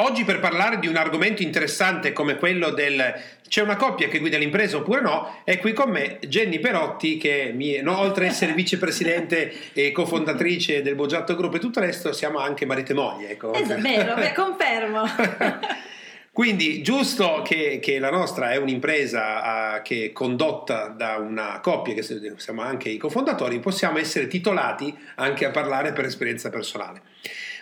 Oggi per parlare di un argomento interessante come quello del c'è una coppia che guida l'impresa oppure no, è qui con me Jenny Perotti che mi, no, oltre ad essere vicepresidente e cofondatrice del Boggiatto Group e tutto il resto siamo anche marito e moglie. Ecco. È vero, beh, confermo. Quindi giusto che, che, la nostra è un'impresa uh, che è condotta da una coppia, che siamo anche i cofondatori, possiamo essere titolati anche a parlare per esperienza personale.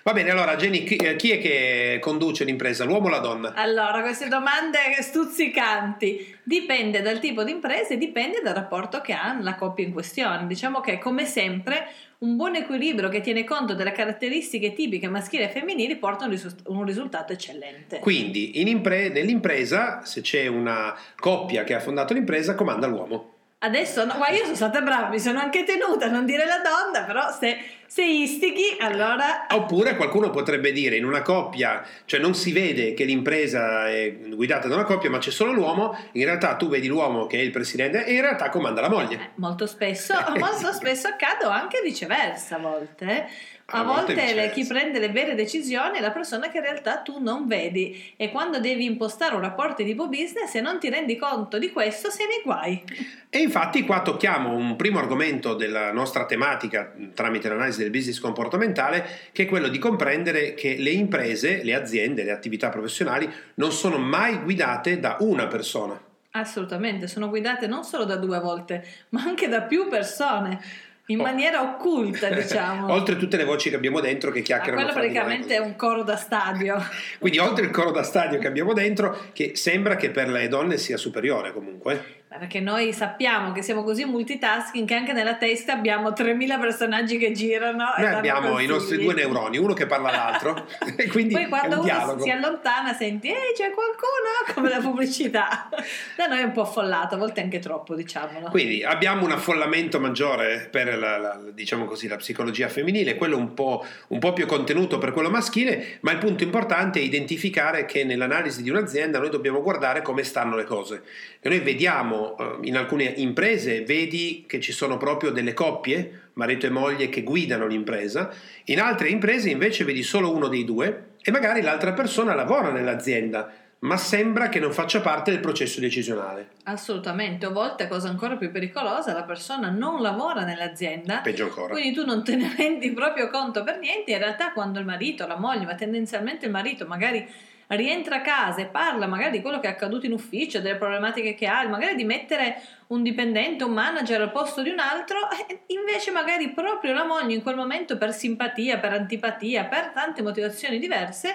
Va bene, allora Jenny, chi, eh, chi è che conduce l'impresa, l'uomo o la donna? Allora, queste domande stuzzicanti. Dipende dal tipo di impresa e dipende dal rapporto che ha la coppia in questione. Diciamo che, come sempre, un buon equilibrio che tiene conto delle caratteristiche tipiche maschili e femminili porta un, risultato eccellente. Quindi, impre- nell'impresa, se c'è una coppia che ha fondato l'impresa, comanda l'uomo. Adesso, no, ma io sono stata brava, mi sono anche tenuta a non dire la donna, però se, se istighi, allora... Oppure qualcuno potrebbe dire, in una coppia, cioè non si vede che l'impresa è guidata da una coppia, ma c'è solo l'uomo, in realtà tu vedi l'uomo che è il presidente e in realtà comanda la moglie. Eh, molto spesso, molto spesso accade anche viceversa a volte. A, a volte, volte chi prende le vere decisioni è la persona che in realtà tu non vedi e quando devi impostare un rapporto di tipo business e non ti rendi conto di questo sei nei guai. E infatti qua tocchiamo un primo argomento della nostra tematica tramite l'analisi del business comportamentale che è quello di comprendere che le imprese, le aziende, le attività professionali non sono mai guidate da una persona. Assolutamente, sono guidate non solo da due volte, ma anche da più persone in oh. maniera occulta, diciamo. oltre tutte le voci che abbiamo dentro che chiacchierano. Ma quello praticamente è un coro da stadio. Quindi oltre il coro da stadio che abbiamo dentro, che sembra che per le donne sia superiore comunque perché noi sappiamo che siamo così multitasking che anche nella testa abbiamo 3000 personaggi che girano. Noi abbiamo consigli. i nostri due neuroni, uno che parla all'altro, e quindi poi quando uno dialogo. si allontana senti, ehi c'è qualcuno, come la pubblicità. da noi è un po' affollato, a volte anche troppo, diciamolo. Quindi abbiamo un affollamento maggiore per la, la, diciamo così, la psicologia femminile, quello un po', un po' più contenuto per quello maschile, ma il punto importante è identificare che nell'analisi di un'azienda noi dobbiamo guardare come stanno le cose. E noi vediamo eh, in alcune imprese vedi che ci sono proprio delle coppie, marito e moglie, che guidano l'impresa, in altre imprese invece vedi solo uno dei due e magari l'altra persona lavora nell'azienda, ma sembra che non faccia parte del processo decisionale. Assolutamente, a volte, cosa ancora più pericolosa, la persona non lavora nell'azienda. Peggio ancora. Quindi tu non te ne rendi proprio conto per niente, in realtà quando il marito, la moglie, ma tendenzialmente il marito magari rientra a casa e parla magari di quello che è accaduto in ufficio, delle problematiche che ha, magari di mettere un dipendente, un manager al posto di un altro, invece magari proprio la moglie in quel momento per simpatia, per antipatia, per tante motivazioni diverse,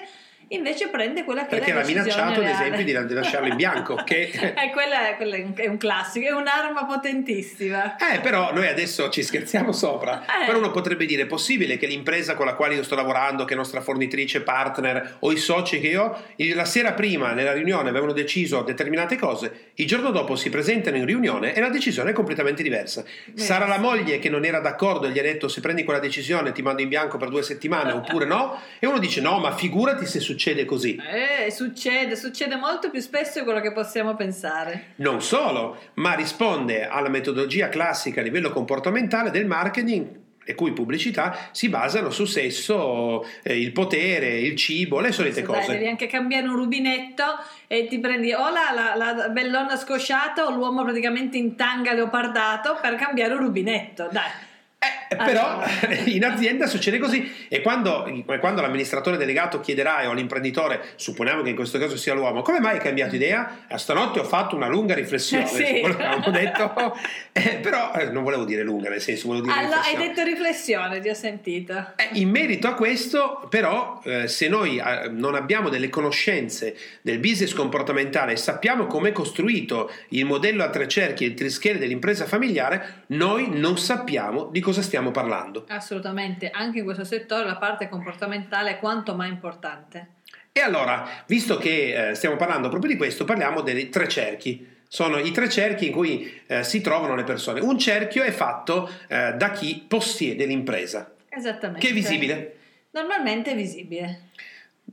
invece prende quella che Perché è la Perché l'ha minacciato ad esempio di lasciarlo in bianco che... eh, quella, quella, è un classico, è un'arma potentissima. Eh però noi adesso ci scherziamo sopra. Eh. però uno potrebbe dire è possibile che l'impresa con la quale io sto lavorando che è nostra fornitrice, partner o i soci che io la sera prima nella riunione avevano deciso determinate cose il giorno dopo si presentano in riunione e la decisione è completamente diversa. Beh, sarà la moglie che non era d'accordo e gli ha detto se prendi quella decisione ti mando in bianco per due settimane oppure no? E uno dice no ma figurati se succede succede così. Eh, succede, succede molto più spesso di quello che possiamo pensare. Non solo, ma risponde alla metodologia classica a livello comportamentale del marketing le cui pubblicità si basano su sesso, eh, il potere, il cibo, le solite cose. Dai, devi anche cambiare un rubinetto e ti prendi o la, la, la bellonna scosciata o l'uomo praticamente in tanga leopardato per cambiare un rubinetto. Dai. Eh, però in azienda succede così e quando, quando, l'amministratore delegato chiederà o l'imprenditore, supponiamo che in questo caso sia l'uomo, come mai hai cambiato idea? Stanotte ho fatto una lunga riflessione sì. su quello che avevamo detto, eh, però eh, non volevo dire lunga, nel senso volevo dire allora, hai detto riflessione, ti ho sentito. Eh, in merito a questo, però, eh, se noi eh, non abbiamo delle conoscenze del business comportamentale e sappiamo come è costruito il modello a tre cerchi, il trischele dell'impresa familiare, noi non sappiamo di cosa cosa stiamo parlando. Assolutamente, anche in questo settore la parte comportamentale è quanto mai importante. E allora, visto che eh, stiamo parlando proprio di questo, parliamo dei tre cerchi. Sono i tre cerchi in cui eh, si trovano le persone. Un cerchio è fatto eh, da chi possiede l'impresa. Esattamente. Che è visibile. Normalmente è visibile.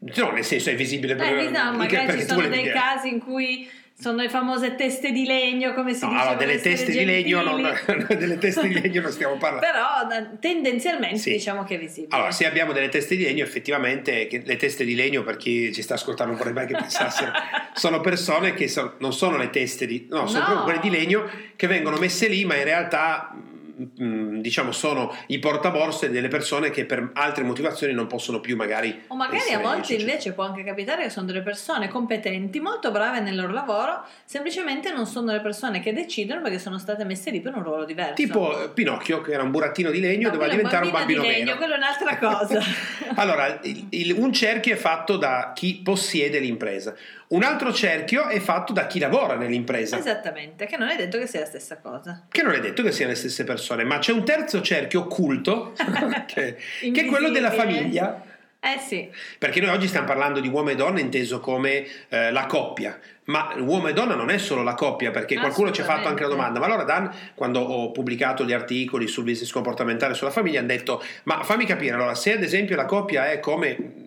No, nel senso è visibile per Eh, no, magari ci sono dei casi in cui sono le famose teste di legno, come si No, dice. allora, delle teste di legno, non, delle teste di legno non stiamo parlando. Però tendenzialmente Sì. diciamo che è visibile. Allora, se abbiamo delle teste di legno, effettivamente che le teste di legno, per chi ci sta ascoltando, non vorrei mai che pensassero, sono persone che son- non sono le teste di, no, sono No. proprio quelle di legno che vengono messe lì, ma in realtà mm, diciamo sono i portaborse delle persone che per altre motivazioni non possono più magari O magari a volte società. invece può anche capitare che sono delle persone competenti, molto brave nel loro lavoro, semplicemente non sono le persone che decidono perché sono state messe lì per un ruolo diverso. tipo eh, Pinocchio che era un burattino di legno No, doveva diventare un bambino bambino di legno, vero quello è un'altra cosa. allora, il- il- un cerchio è fatto da chi possiede l'impresa, un altro cerchio è fatto da chi lavora nell'impresa. Esattamente, che non è detto che sia la stessa cosa. Che non è detto che siano le stesse persone, ma c'è un terzo cerchio occulto che, che è quello della famiglia. Eh sì, Perché noi oggi stiamo parlando di uomo e donna inteso come eh, la coppia, ma uomo e donna non è solo la coppia, perché qualcuno ci ha fatto anche la domanda. Ma allora Dan, quando ho pubblicato gli articoli sul business comportamentale sulla famiglia, hanno detto, ma fammi capire, allora se ad esempio la coppia è come,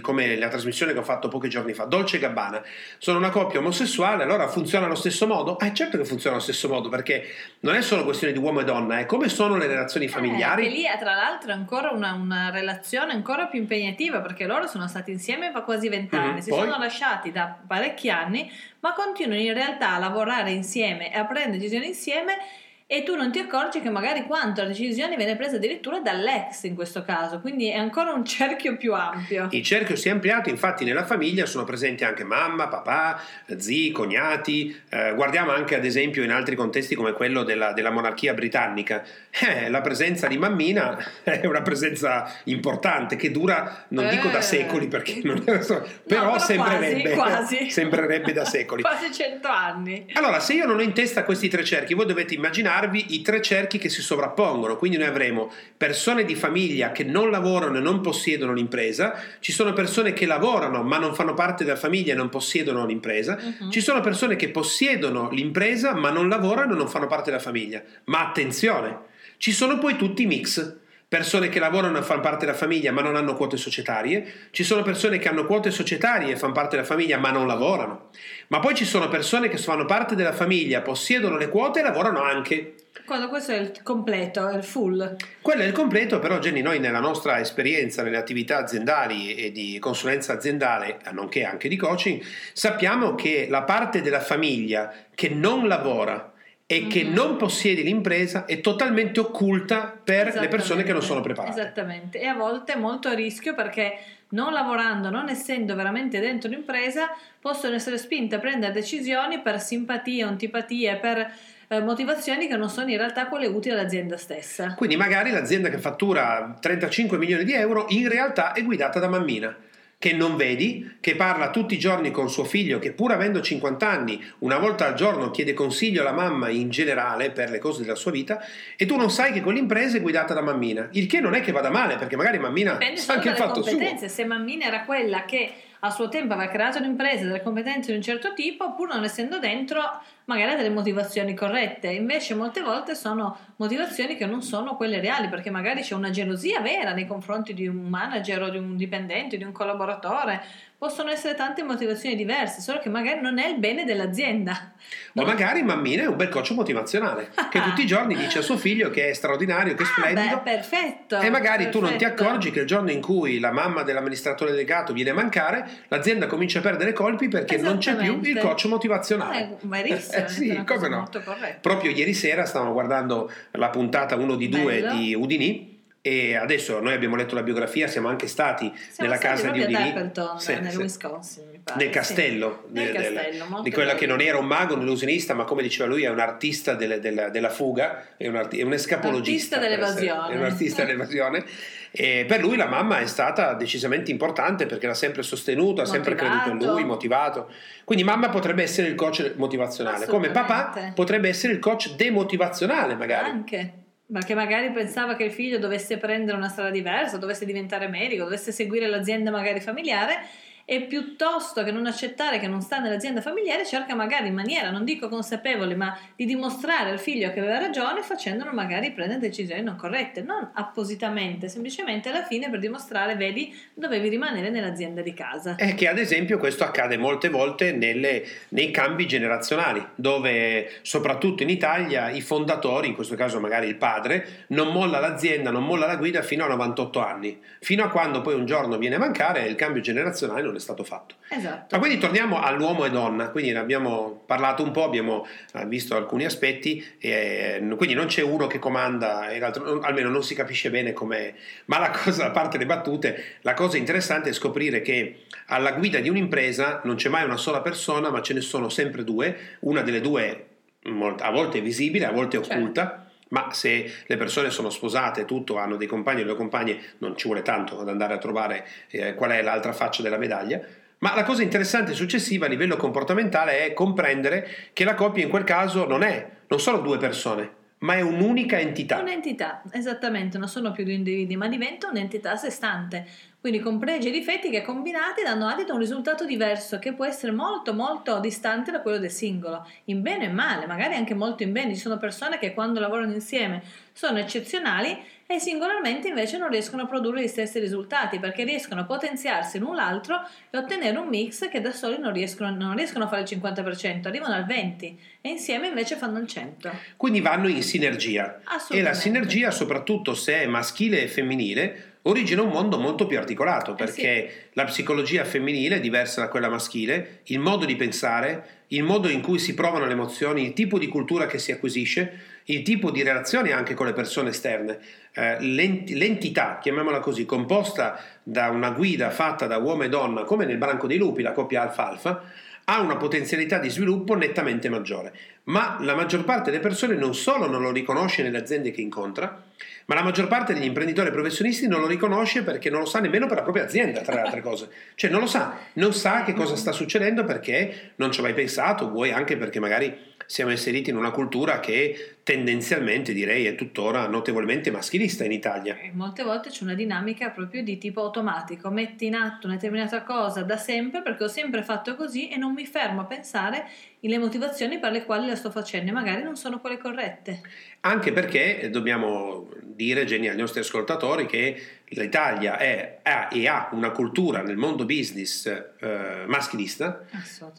come la trasmissione che ho fatto pochi giorni fa, Dolce e Gabbana, sono una coppia omosessuale, allora funziona allo stesso modo? Eh certo che funziona allo stesso modo, perché non è solo questione di uomo e donna, è come sono le relazioni familiari. Eh, che lì tra l'altro è ancora una, una relazione ancora più impegnativa perché loro sono stati insieme da quasi vent'anni, Mhm, si poi? sono lasciati da parecchi anni, ma continuano in realtà a lavorare insieme e a prendere decisioni insieme e tu non ti accorgi che magari quanto la decisione viene presa addirittura dall'ex in questo caso, quindi è ancora un cerchio più ampio. Il cerchio si è ampliato, infatti nella famiglia sono presenti anche mamma, papà, zii, cognati, eh, guardiamo anche ad esempio in altri contesti come quello della, della monarchia britannica, Eh, la presenza di mammina è una presenza importante che dura, non dico da Eh. secoli perché non è, però, però sembrerebbe, quasi, quasi. sembrerebbe da secoli. Quasi cento anni. Allora, se io non ho in testa questi tre cerchi, voi dovete immaginarvi i tre cerchi che si sovrappongono. Quindi noi avremo persone di famiglia che non lavorano e non possiedono l'impresa, ci sono persone che lavorano ma non fanno parte della famiglia e non possiedono l'impresa, Mhm. ci sono persone che possiedono l'impresa ma non lavorano e non fanno parte della famiglia. Ma attenzione, ci sono poi tutti i mix. Persone che lavorano e fanno parte della famiglia ma non hanno quote societarie, ci sono persone che hanno quote societarie e fanno parte della famiglia ma non lavorano, ma poi ci sono persone che fanno parte della famiglia, possiedono le quote e lavorano anche. Quando questo è il completo, è il full. Quello è il completo, però Jenny, noi nella nostra esperienza nelle attività aziendali e di consulenza aziendale, nonché anche di coaching, sappiamo che la parte della famiglia che non lavora e che Mhm. non possiede l'impresa è totalmente occulta per le persone che non sono preparate. Esattamente, e a volte è molto a rischio perché non lavorando, non essendo veramente dentro l'impresa, possono essere spinte a prendere decisioni per simpatie, antipatie, per eh, motivazioni che non sono in realtà quelle utili all'azienda stessa. Quindi magari l'azienda che fattura 35 milioni di euro in realtà è guidata da mammina che non vedi, che parla tutti i giorni con suo figlio, che pur avendo 50 anni, una volta al giorno chiede consiglio alla mamma in generale per le cose della sua vita, e tu non sai che quell'impresa è guidata da mammina. Il che non è che vada male, perché magari mammina Dipende sa anche il fatto suo. se Mammina era quella che a suo tempo aveva creato un'impresa, delle competenze di un certo tipo, pur non essendo dentro magari delle motivazioni corrette, invece molte volte sono motivazioni che non sono quelle reali, perché magari c'è una gelosia vera nei confronti di un manager o di un dipendente, di un collaboratore, possono essere tante motivazioni diverse, solo che magari non è il bene dell'azienda. O No? magari mammina è un bel coach motivazionale, che tutti i giorni dice a suo figlio che è straordinario, che è Ah, splendido. beh, perfetto. E magari tu non ti perfetto. accorgi che il giorno in cui la mamma dell'amministratore delegato viene a mancare, l'azienda comincia a perdere colpi perché non c'è più il coach motivazionale. Eh, verissimo, Eh, sì, è come no. Proprio ieri sera stavamo guardando la puntata 1 di 2 Bello. di Udini e adesso noi abbiamo letto la biografia, siamo anche stati Siamo nella stati casa di ad Udini, Appleton, Sì, nel sì. Wisconsin, mi pare. nel sì. castello, Nel de- del- castello, molto di quella bello. che non era un mago, un illusionista, ma come diceva lui è un artista delle- della, della fuga, è un, arti- è un escapologista. Dell'evasione. È un artista dell'evasione. E per lui la mamma è stata decisamente importante perché l'ha sempre sostenuto, ha sempre creduto in lui, motivato. Quindi mamma potrebbe essere il coach motivazionale, come papà potrebbe essere il coach demotivazionale magari. Anche. Perché magari pensava che il figlio dovesse prendere una strada diversa, dovesse diventare medico, dovesse seguire l'azienda magari familiare e piuttosto che non accettare che non sta nell'azienda familiare cerca magari in maniera, non dico consapevole, ma di dimostrare al figlio che aveva ragione facendolo magari prendere decisioni non corrette, non appositamente, semplicemente alla fine per dimostrare, vedi, dovevi rimanere nell'azienda di casa. E che ad esempio questo accade molte volte nelle, nei cambi generazionali, dove soprattutto in Italia i fondatori, in questo caso magari il padre, non molla l'azienda, non molla la guida fino a 98 anni, fino a quando poi un giorno viene a mancare e il cambio generazionale non è stato fatto. Esatto. Ma quindi torniamo all'uomo e donna, quindi ne abbiamo parlato un po', abbiamo eh, visto alcuni aspetti, e, quindi non c'è uno che comanda e l'altro, almeno non si capisce bene com'è, ma la cosa, a parte le battute, la cosa interessante è scoprire che alla guida di un'impresa non c'è mai una sola persona, ma ce ne sono sempre due, una delle due a volte visibile, a volte occulta. Certo ma se le persone sono sposate, tutto, hanno dei compagni e delle compagne, non ci vuole tanto ad andare a trovare eh, qual è l'altra faccia della medaglia. Ma la cosa interessante successiva a livello comportamentale è comprendere che la coppia in quel caso non è, non sono due persone, ma è un'unica entità. Un'entità, esattamente, non sono più due individui, ma diventa un'entità a sé stante. Quindi con pregi e difetti che combinati danno adito a un risultato diverso che può essere molto molto distante da quello del singolo, in bene e male, magari anche molto in bene. Ci sono persone che quando lavorano insieme sono eccezionali e singolarmente invece non riescono a produrre gli stessi risultati perché riescono a potenziarsi l'un l'altro e ottenere un mix che da soli non riescono, non riescono a fare il 50%, arrivano al 20% e insieme invece fanno il 100%. Quindi vanno in sinergia e la sinergia soprattutto se è maschile e femminile origina un mondo molto più articolato perché eh sì. la psicologia femminile è diversa da quella maschile, il modo di pensare, il modo in cui si provano le emozioni, il tipo di cultura che si acquisisce, il tipo di relazione anche con le persone esterne, eh, l'ent- l'entità, chiamiamola così, composta da una guida fatta da uomo e donna, come nel branco dei lupi, la coppia alfa-alfa, ha una potenzialità di sviluppo nettamente maggiore. Ma la maggior parte delle persone non solo non lo riconosce nelle aziende che incontra, ma la maggior parte degli imprenditori professionisti non lo riconosce perché non lo sa nemmeno per la propria azienda, tra le altre cose. Cioè non lo sa, non sa che cosa sta succedendo perché non ci ha mai pensato, vuoi anche perché magari siamo inseriti in una cultura che tendenzialmente direi è tuttora notevolmente maschilista in Italia. Molte volte c'è una dinamica proprio di tipo automatico, metti in atto una determinata cosa da sempre perché ho sempre fatto così e non mi fermo a pensare le motivazioni per le quali la sto facendo e magari non sono quelle corrette. Anche perché dobbiamo dire, Jenny, ai nostri ascoltatori che l'Italia è, ha e ha una cultura nel mondo business eh, maschilista,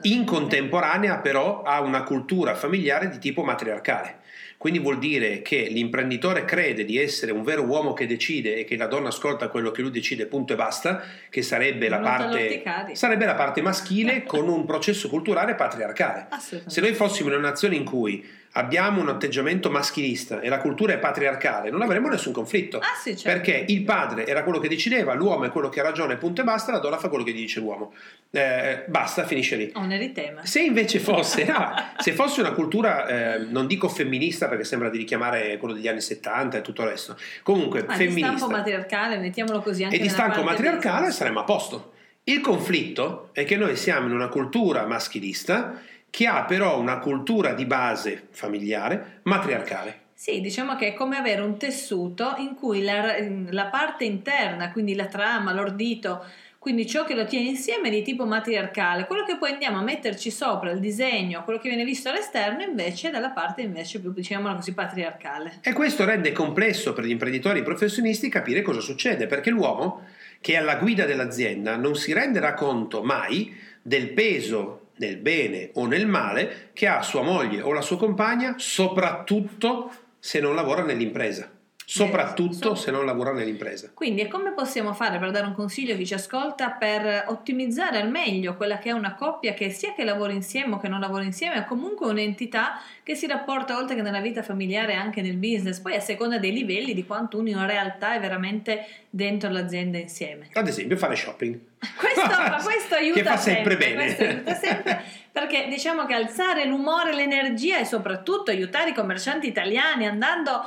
in contemporanea però ha una cultura familiare di tipo matriarcale. Quindi vuol dire che l'imprenditore crede di essere un vero uomo che decide e che la donna ascolta quello che lui decide, punto e basta, che sarebbe, la parte, sarebbe la parte maschile con un processo culturale patriarcale. Se noi fossimo in una nazione in cui abbiamo un atteggiamento maschilista e la cultura è patriarcale, non avremmo nessun conflitto. Ah, sì, certo. Perché il padre era quello che decideva, l'uomo è quello che ha ragione, punto e basta, la donna fa quello che dice l'uomo. Eh, basta, finisce lì. Un eritema. Se invece fosse, no, se fosse una cultura, eh, non dico femminista perché sembra di richiamare quello degli anni 70 e tutto il resto, comunque Ma femminista. di stampo matriarcale, mettiamolo così anche E di stampo matriarcale saremmo a posto. Il conflitto è che noi siamo in una cultura maschilista che ha però una cultura di base familiare matriarcale. Sì, diciamo che è come avere un tessuto in cui la, la parte interna, quindi la trama, l'ordito, quindi ciò che lo tiene insieme è di tipo matriarcale, quello che poi andiamo a metterci sopra, il disegno, quello che viene visto all'esterno invece è dalla parte invece più, diciamo così, patriarcale. E questo rende complesso per gli imprenditori e i professionisti capire cosa succede, perché l'uomo che è alla guida dell'azienda non si renderà conto mai del peso nel bene o nel male che ha sua moglie o la sua compagna, soprattutto se non lavora nell'impresa soprattutto se non lavora nell'impresa. Quindi, e come possiamo fare per dare un consiglio a chi ci ascolta per ottimizzare al meglio quella che è una coppia che sia che lavora insieme o che non lavora insieme, è comunque un'entità che si rapporta oltre che nella vita familiare anche nel business, poi a seconda dei livelli di quanto uno in realtà è veramente dentro l'azienda insieme. Ad esempio, fare shopping. Questo, ma questo aiuta che fa sempre, sempre bene. aiuta sempre perché diciamo che alzare l'umore, l'energia e soprattutto aiutare i commercianti italiani andando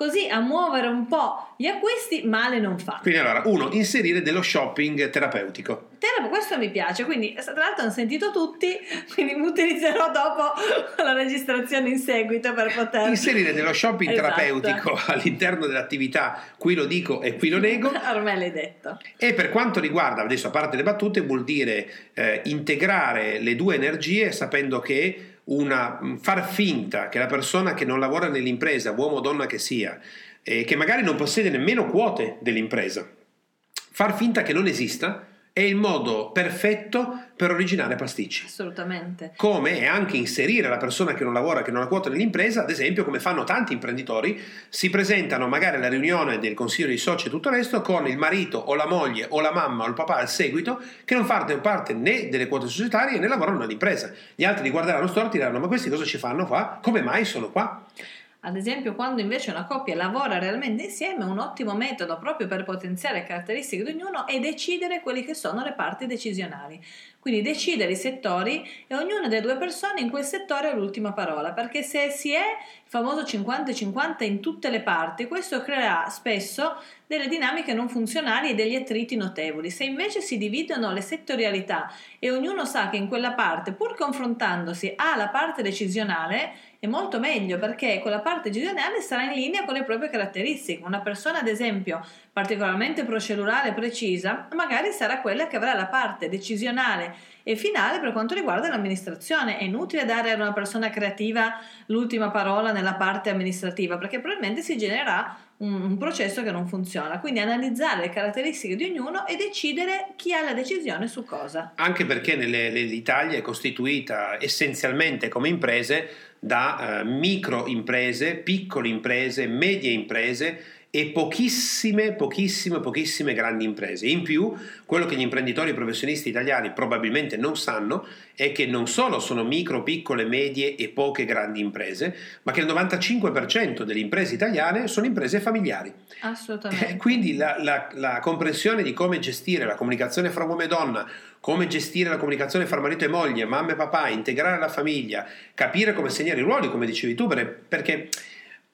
così a muovere un po' gli acquisti male non fa. Quindi allora, uno, inserire dello shopping terapeutico. Terapia, questo mi piace, quindi tra l'altro hanno sentito tutti, quindi mi utilizzerò dopo la registrazione in seguito per poter... Inserire dello shopping esatto. terapeutico all'interno dell'attività, qui lo dico e qui lo nego. Ormai l'hai detto. E per quanto riguarda, adesso a parte le battute, vuol dire eh, integrare le due energie sapendo che una, far finta che la persona che non lavora nell'impresa, uomo o donna che sia, eh, che magari non possiede nemmeno quote dell'impresa, far finta che non esista è il modo perfetto per originare pasticci. Assolutamente. Come anche inserire la persona che non lavora, che non ha quota nell'impresa, ad esempio, come fanno tanti imprenditori, si presentano magari alla riunione del consiglio di soci e tutto il resto con il marito o la moglie o la mamma o il papà al seguito che non fanno parte né delle quote societarie né lavorano nell'impresa. Gli altri li guarderanno storti e diranno: Ma questi cosa ci fanno qua? Come mai sono qua? Ad esempio, quando invece una coppia lavora realmente insieme, un ottimo metodo proprio per potenziare le caratteristiche di ognuno è decidere quelle che sono le parti decisionali. Quindi decidere i settori e ognuna delle due persone in quel settore ha l'ultima parola, perché se si è il famoso 50-50 in tutte le parti, questo creerà spesso delle dinamiche non funzionali e degli attriti notevoli. Se invece si dividono le settorialità e ognuno sa che in quella parte, pur confrontandosi, ha la parte decisionale, è molto meglio perché quella parte decisionale sarà in linea con le proprie caratteristiche. Una persona, ad esempio, particolarmente procedurale precisa, magari sarà quella che avrà la parte decisionale e finale per quanto riguarda l'amministrazione. È inutile dare a una persona creativa l'ultima parola nella parte amministrativa perché probabilmente si genererà un, processo che non funziona. Quindi analizzare le caratteristiche di ognuno e decidere chi ha la decisione su cosa. Anche perché nelle, l'Italia è costituita essenzialmente come imprese da eh, micro imprese, piccole imprese, medie imprese e pochissime, pochissime, pochissime grandi imprese. In più, quello che gli imprenditori professionisti italiani probabilmente non sanno è che non solo sono micro, piccole, medie e poche grandi imprese, ma che il 95% delle imprese italiane sono imprese familiari. Assolutamente. Eh, quindi la, la, la comprensione di come gestire la comunicazione fra uomo e donna, come gestire la comunicazione fra marito e moglie, mamma e papà, integrare la famiglia, capire come segnare i ruoli, come dicevi tu, perché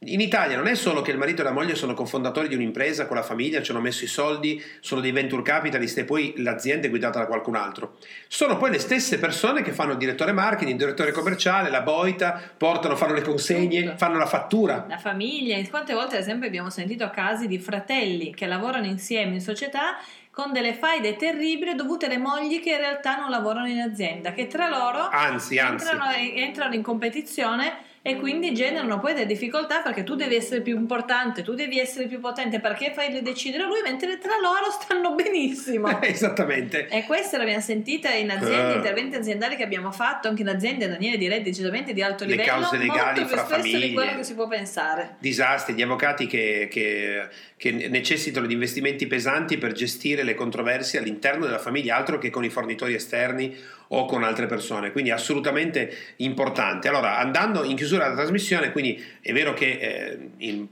in Italia non è solo che il marito e la moglie sono cofondatori di un'impresa con la famiglia, ci hanno messo i soldi, sono dei venture capitalist e poi l'azienda è guidata da qualcun altro. Sono poi le stesse persone che fanno il direttore marketing, il direttore commerciale, la boita, portano, fanno le consegne, Tutto. fanno la fattura. La famiglia, quante volte ad esempio abbiamo sentito casi di fratelli che lavorano insieme in società con delle faide terribili dovute alle mogli che in realtà non lavorano in azienda, che tra loro anzi, anzi. Entrano, entrano in competizione e quindi generano poi delle difficoltà perché tu devi essere più importante, tu devi essere più potente perché fai decidere lui mentre tra loro stanno benissimo. Esattamente. E questa l'abbiamo sentita in aziende, uh. interventi aziendali che abbiamo fatto, anche in aziende Daniele direi decisamente di alto Le livello. Le cause legali molto fra più famiglie. di quello che si può pensare. Disastri, gli avvocati che, che, che necessitano di investimenti pesanti per gestire le controversie all'interno della famiglia, altro che con i fornitori esterni o con altre persone, quindi assolutamente importante. Allora, andando in chiusura della trasmissione, quindi è vero che eh, in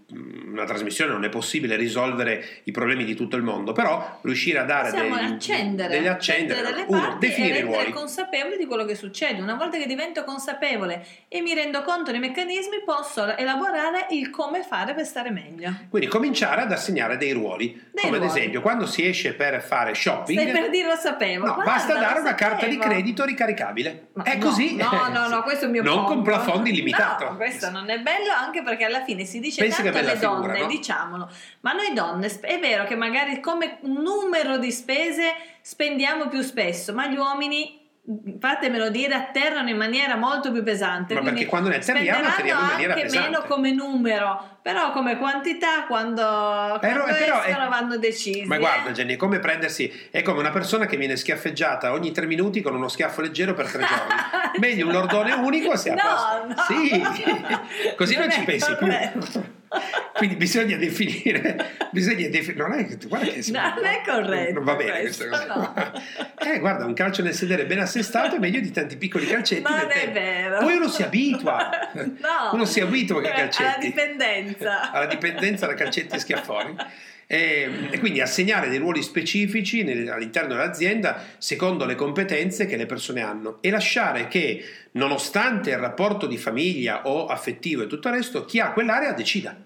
una trasmissione non è possibile risolvere i problemi di tutto il mondo, però riuscire a dare degli, accendere, degli accendere, delle uno, definire e rendere consapevoli di quello che succede. Una volta che divento consapevole e mi rendo conto dei meccanismi, posso elaborare il come fare per stare meglio. Quindi cominciare ad assegnare dei ruoli, dei come ruoli. ad esempio quando si esce per fare shopping. Stai per dire lo sapevo. No, Guarda, basta dare una sapevo. carta di credito ricaricabile. Ma è no, così. No, no, no, questo è il mio Non con plafond illimitato. No, questo non è bello anche perché alla fine si dice Pensi tanto alle bella donne, no? diciamolo, ma noi donne è vero che magari come numero di spese spendiamo più spesso, ma gli uomini fatemelo dire, atterrano in maniera molto più pesante. Ma perché quando ne atterriamo, atterriamo in maniera anche pesante. meno come numero, però come quantità quando, Però- quando però escono vanno decisi. Ma guarda eh. Jenny, è come prendersi, è come una persona che viene schiaffeggiata ogni tre minuti con uno schiaffo leggero per tre giorni. Meglio un lordone unico se a No, posto. no. Sì, così non, Non ci pensi più. Quindi bisogna definire, bisogna definire, non è che guarda che No, non è corretto Non va bene questo, questa cosa. no. Eh, guarda, un calcio nel sedere ben assestato è meglio di tanti piccoli calcetti. Non nel è vero. Poi uno si abitua. No. Uno si abitua Alla calcetti. dipendenza. Alla dipendenza da calcetti e schiaffoni. E, e quindi assegnare dei ruoli specifici nel- all'interno dell'azienda secondo le competenze che le persone hanno e lasciare che, nonostante il rapporto di famiglia o affettivo e tutto il resto, chi ha quell'area decida.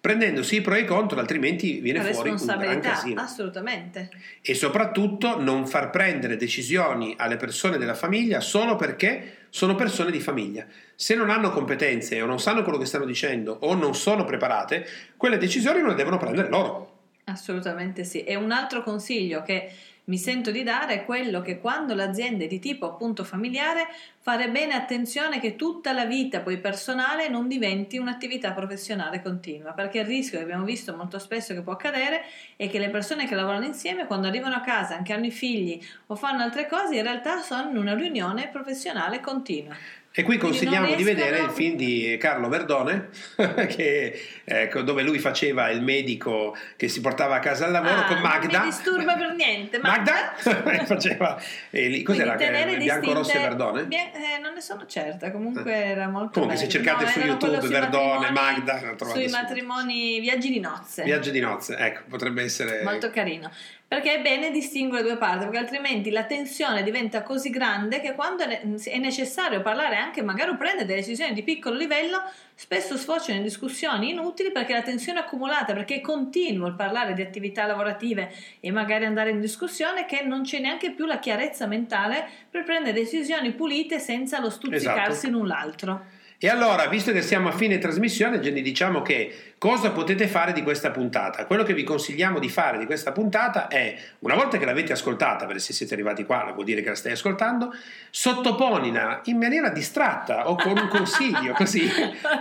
prendendosi i pro e i contro, altrimenti viene fuori un gran casino. Assolutamente. E soprattutto non far prendere decisioni alle persone della famiglia solo perché sono persone di famiglia. Se non hanno competenze o non sanno quello che stanno dicendo o non sono preparate, quelle decisioni non le devono prendere loro. Assolutamente sì. E un altro consiglio che mi sento di dare è quello che quando l'azienda è di tipo appunto familiare, fare bene attenzione che tutta la vita poi personale non diventi un'attività professionale continua, perché il rischio che abbiamo visto molto spesso che può accadere è che le persone che lavorano insieme quando arrivano a casa, anche hanno i figli o fanno altre cose, in realtà sono in una riunione professionale continua. E qui consigliamo di vedere il film di Carlo Verdone, che, ecco, dove lui faceva il medico che si portava a casa al lavoro ah, con Magda. Non mi disturba per niente. Magda, Magda faceva. Eh, cos'era? Che, Bianco Rosso e Verdone? Eh, non ne sono certa, comunque eh. era molto Comunque, bello. se cercate no, su YouTube Verdone, Magda, sui matrimoni, viaggi di nozze. Viaggi di nozze, ecco, potrebbe essere molto carino perché è bene distinguere due parti, perché altrimenti la tensione diventa così grande che quando è necessario parlare anche magari prendere delle decisioni di piccolo livello, spesso sfociano in discussioni inutili perché la tensione è accumulata, perché è continuo il parlare di attività lavorative e magari andare in discussione che non c'è neanche più la chiarezza mentale per prendere decisioni pulite senza lo stuzzicarsi esatto. l'un l'altro. E allora, visto che siamo a fine trasmissione, Jenny, diciamo che cosa potete fare di questa puntata? Quello che vi consigliamo di fare di questa puntata è, una volta che l'avete ascoltata, perché se siete arrivati qua vuol dire che la stai ascoltando, sottoponila in maniera distratta o con un consiglio, così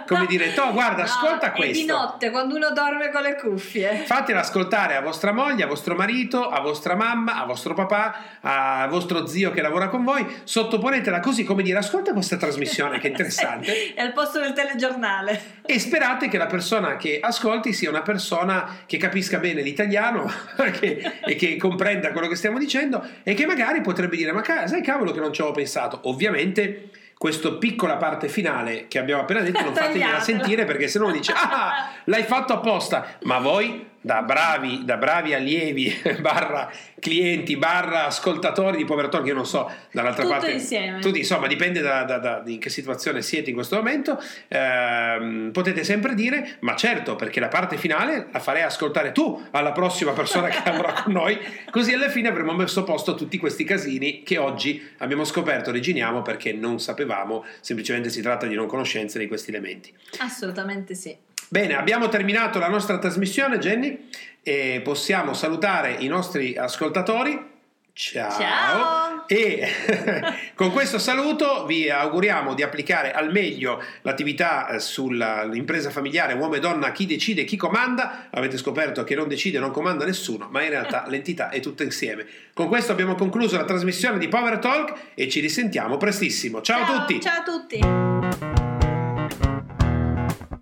come dire, to, guarda, no, ascolta questo. di notte, quando uno dorme con le cuffie. Fatela ascoltare a vostra moglie, a vostro marito, a vostra mamma, a vostro papà, a vostro zio che lavora con voi, sottoponetela così come dire, ascolta questa trasmissione che è interessante. è al posto del telegiornale. E sperate che la persona che ascolti sia una persona che capisca bene l'italiano che, e che comprenda quello che stiamo dicendo e che magari potrebbe dire ma sai cavolo che non ci avevo pensato. Ovviamente questa piccola parte finale che abbiamo appena detto non fategliela sentire perché se no dice ah l'hai fatto apposta ma voi da bravi, da bravi allievi, barra clienti, barra ascoltatori di Poverton, che io non so dall'altra Tutto parte. Insieme. Tutti, insomma, dipende da, da, da, in che situazione siete in questo momento. Eh, potete sempre dire, ma certo, perché la parte finale la farei ascoltare tu alla prossima persona che lavora con noi, così alla fine avremo messo a posto tutti questi casini che oggi abbiamo scoperto, originiamo perché non sapevamo, semplicemente si tratta di non conoscenza di questi elementi. Assolutamente sì. Bene, abbiamo terminato la nostra trasmissione, Jenny, e possiamo salutare i nostri ascoltatori. Ciao. Ciao. E con questo saluto vi auguriamo di applicare al meglio l'attività eh, sull'impresa familiare uomo e donna, chi decide, chi comanda. Avete scoperto che non decide, non comanda nessuno, ma in realtà l'entità è tutta insieme. Con questo abbiamo concluso la trasmissione di Power Talk e ci risentiamo prestissimo. Ciao, ciao a tutti. Ciao a tutti.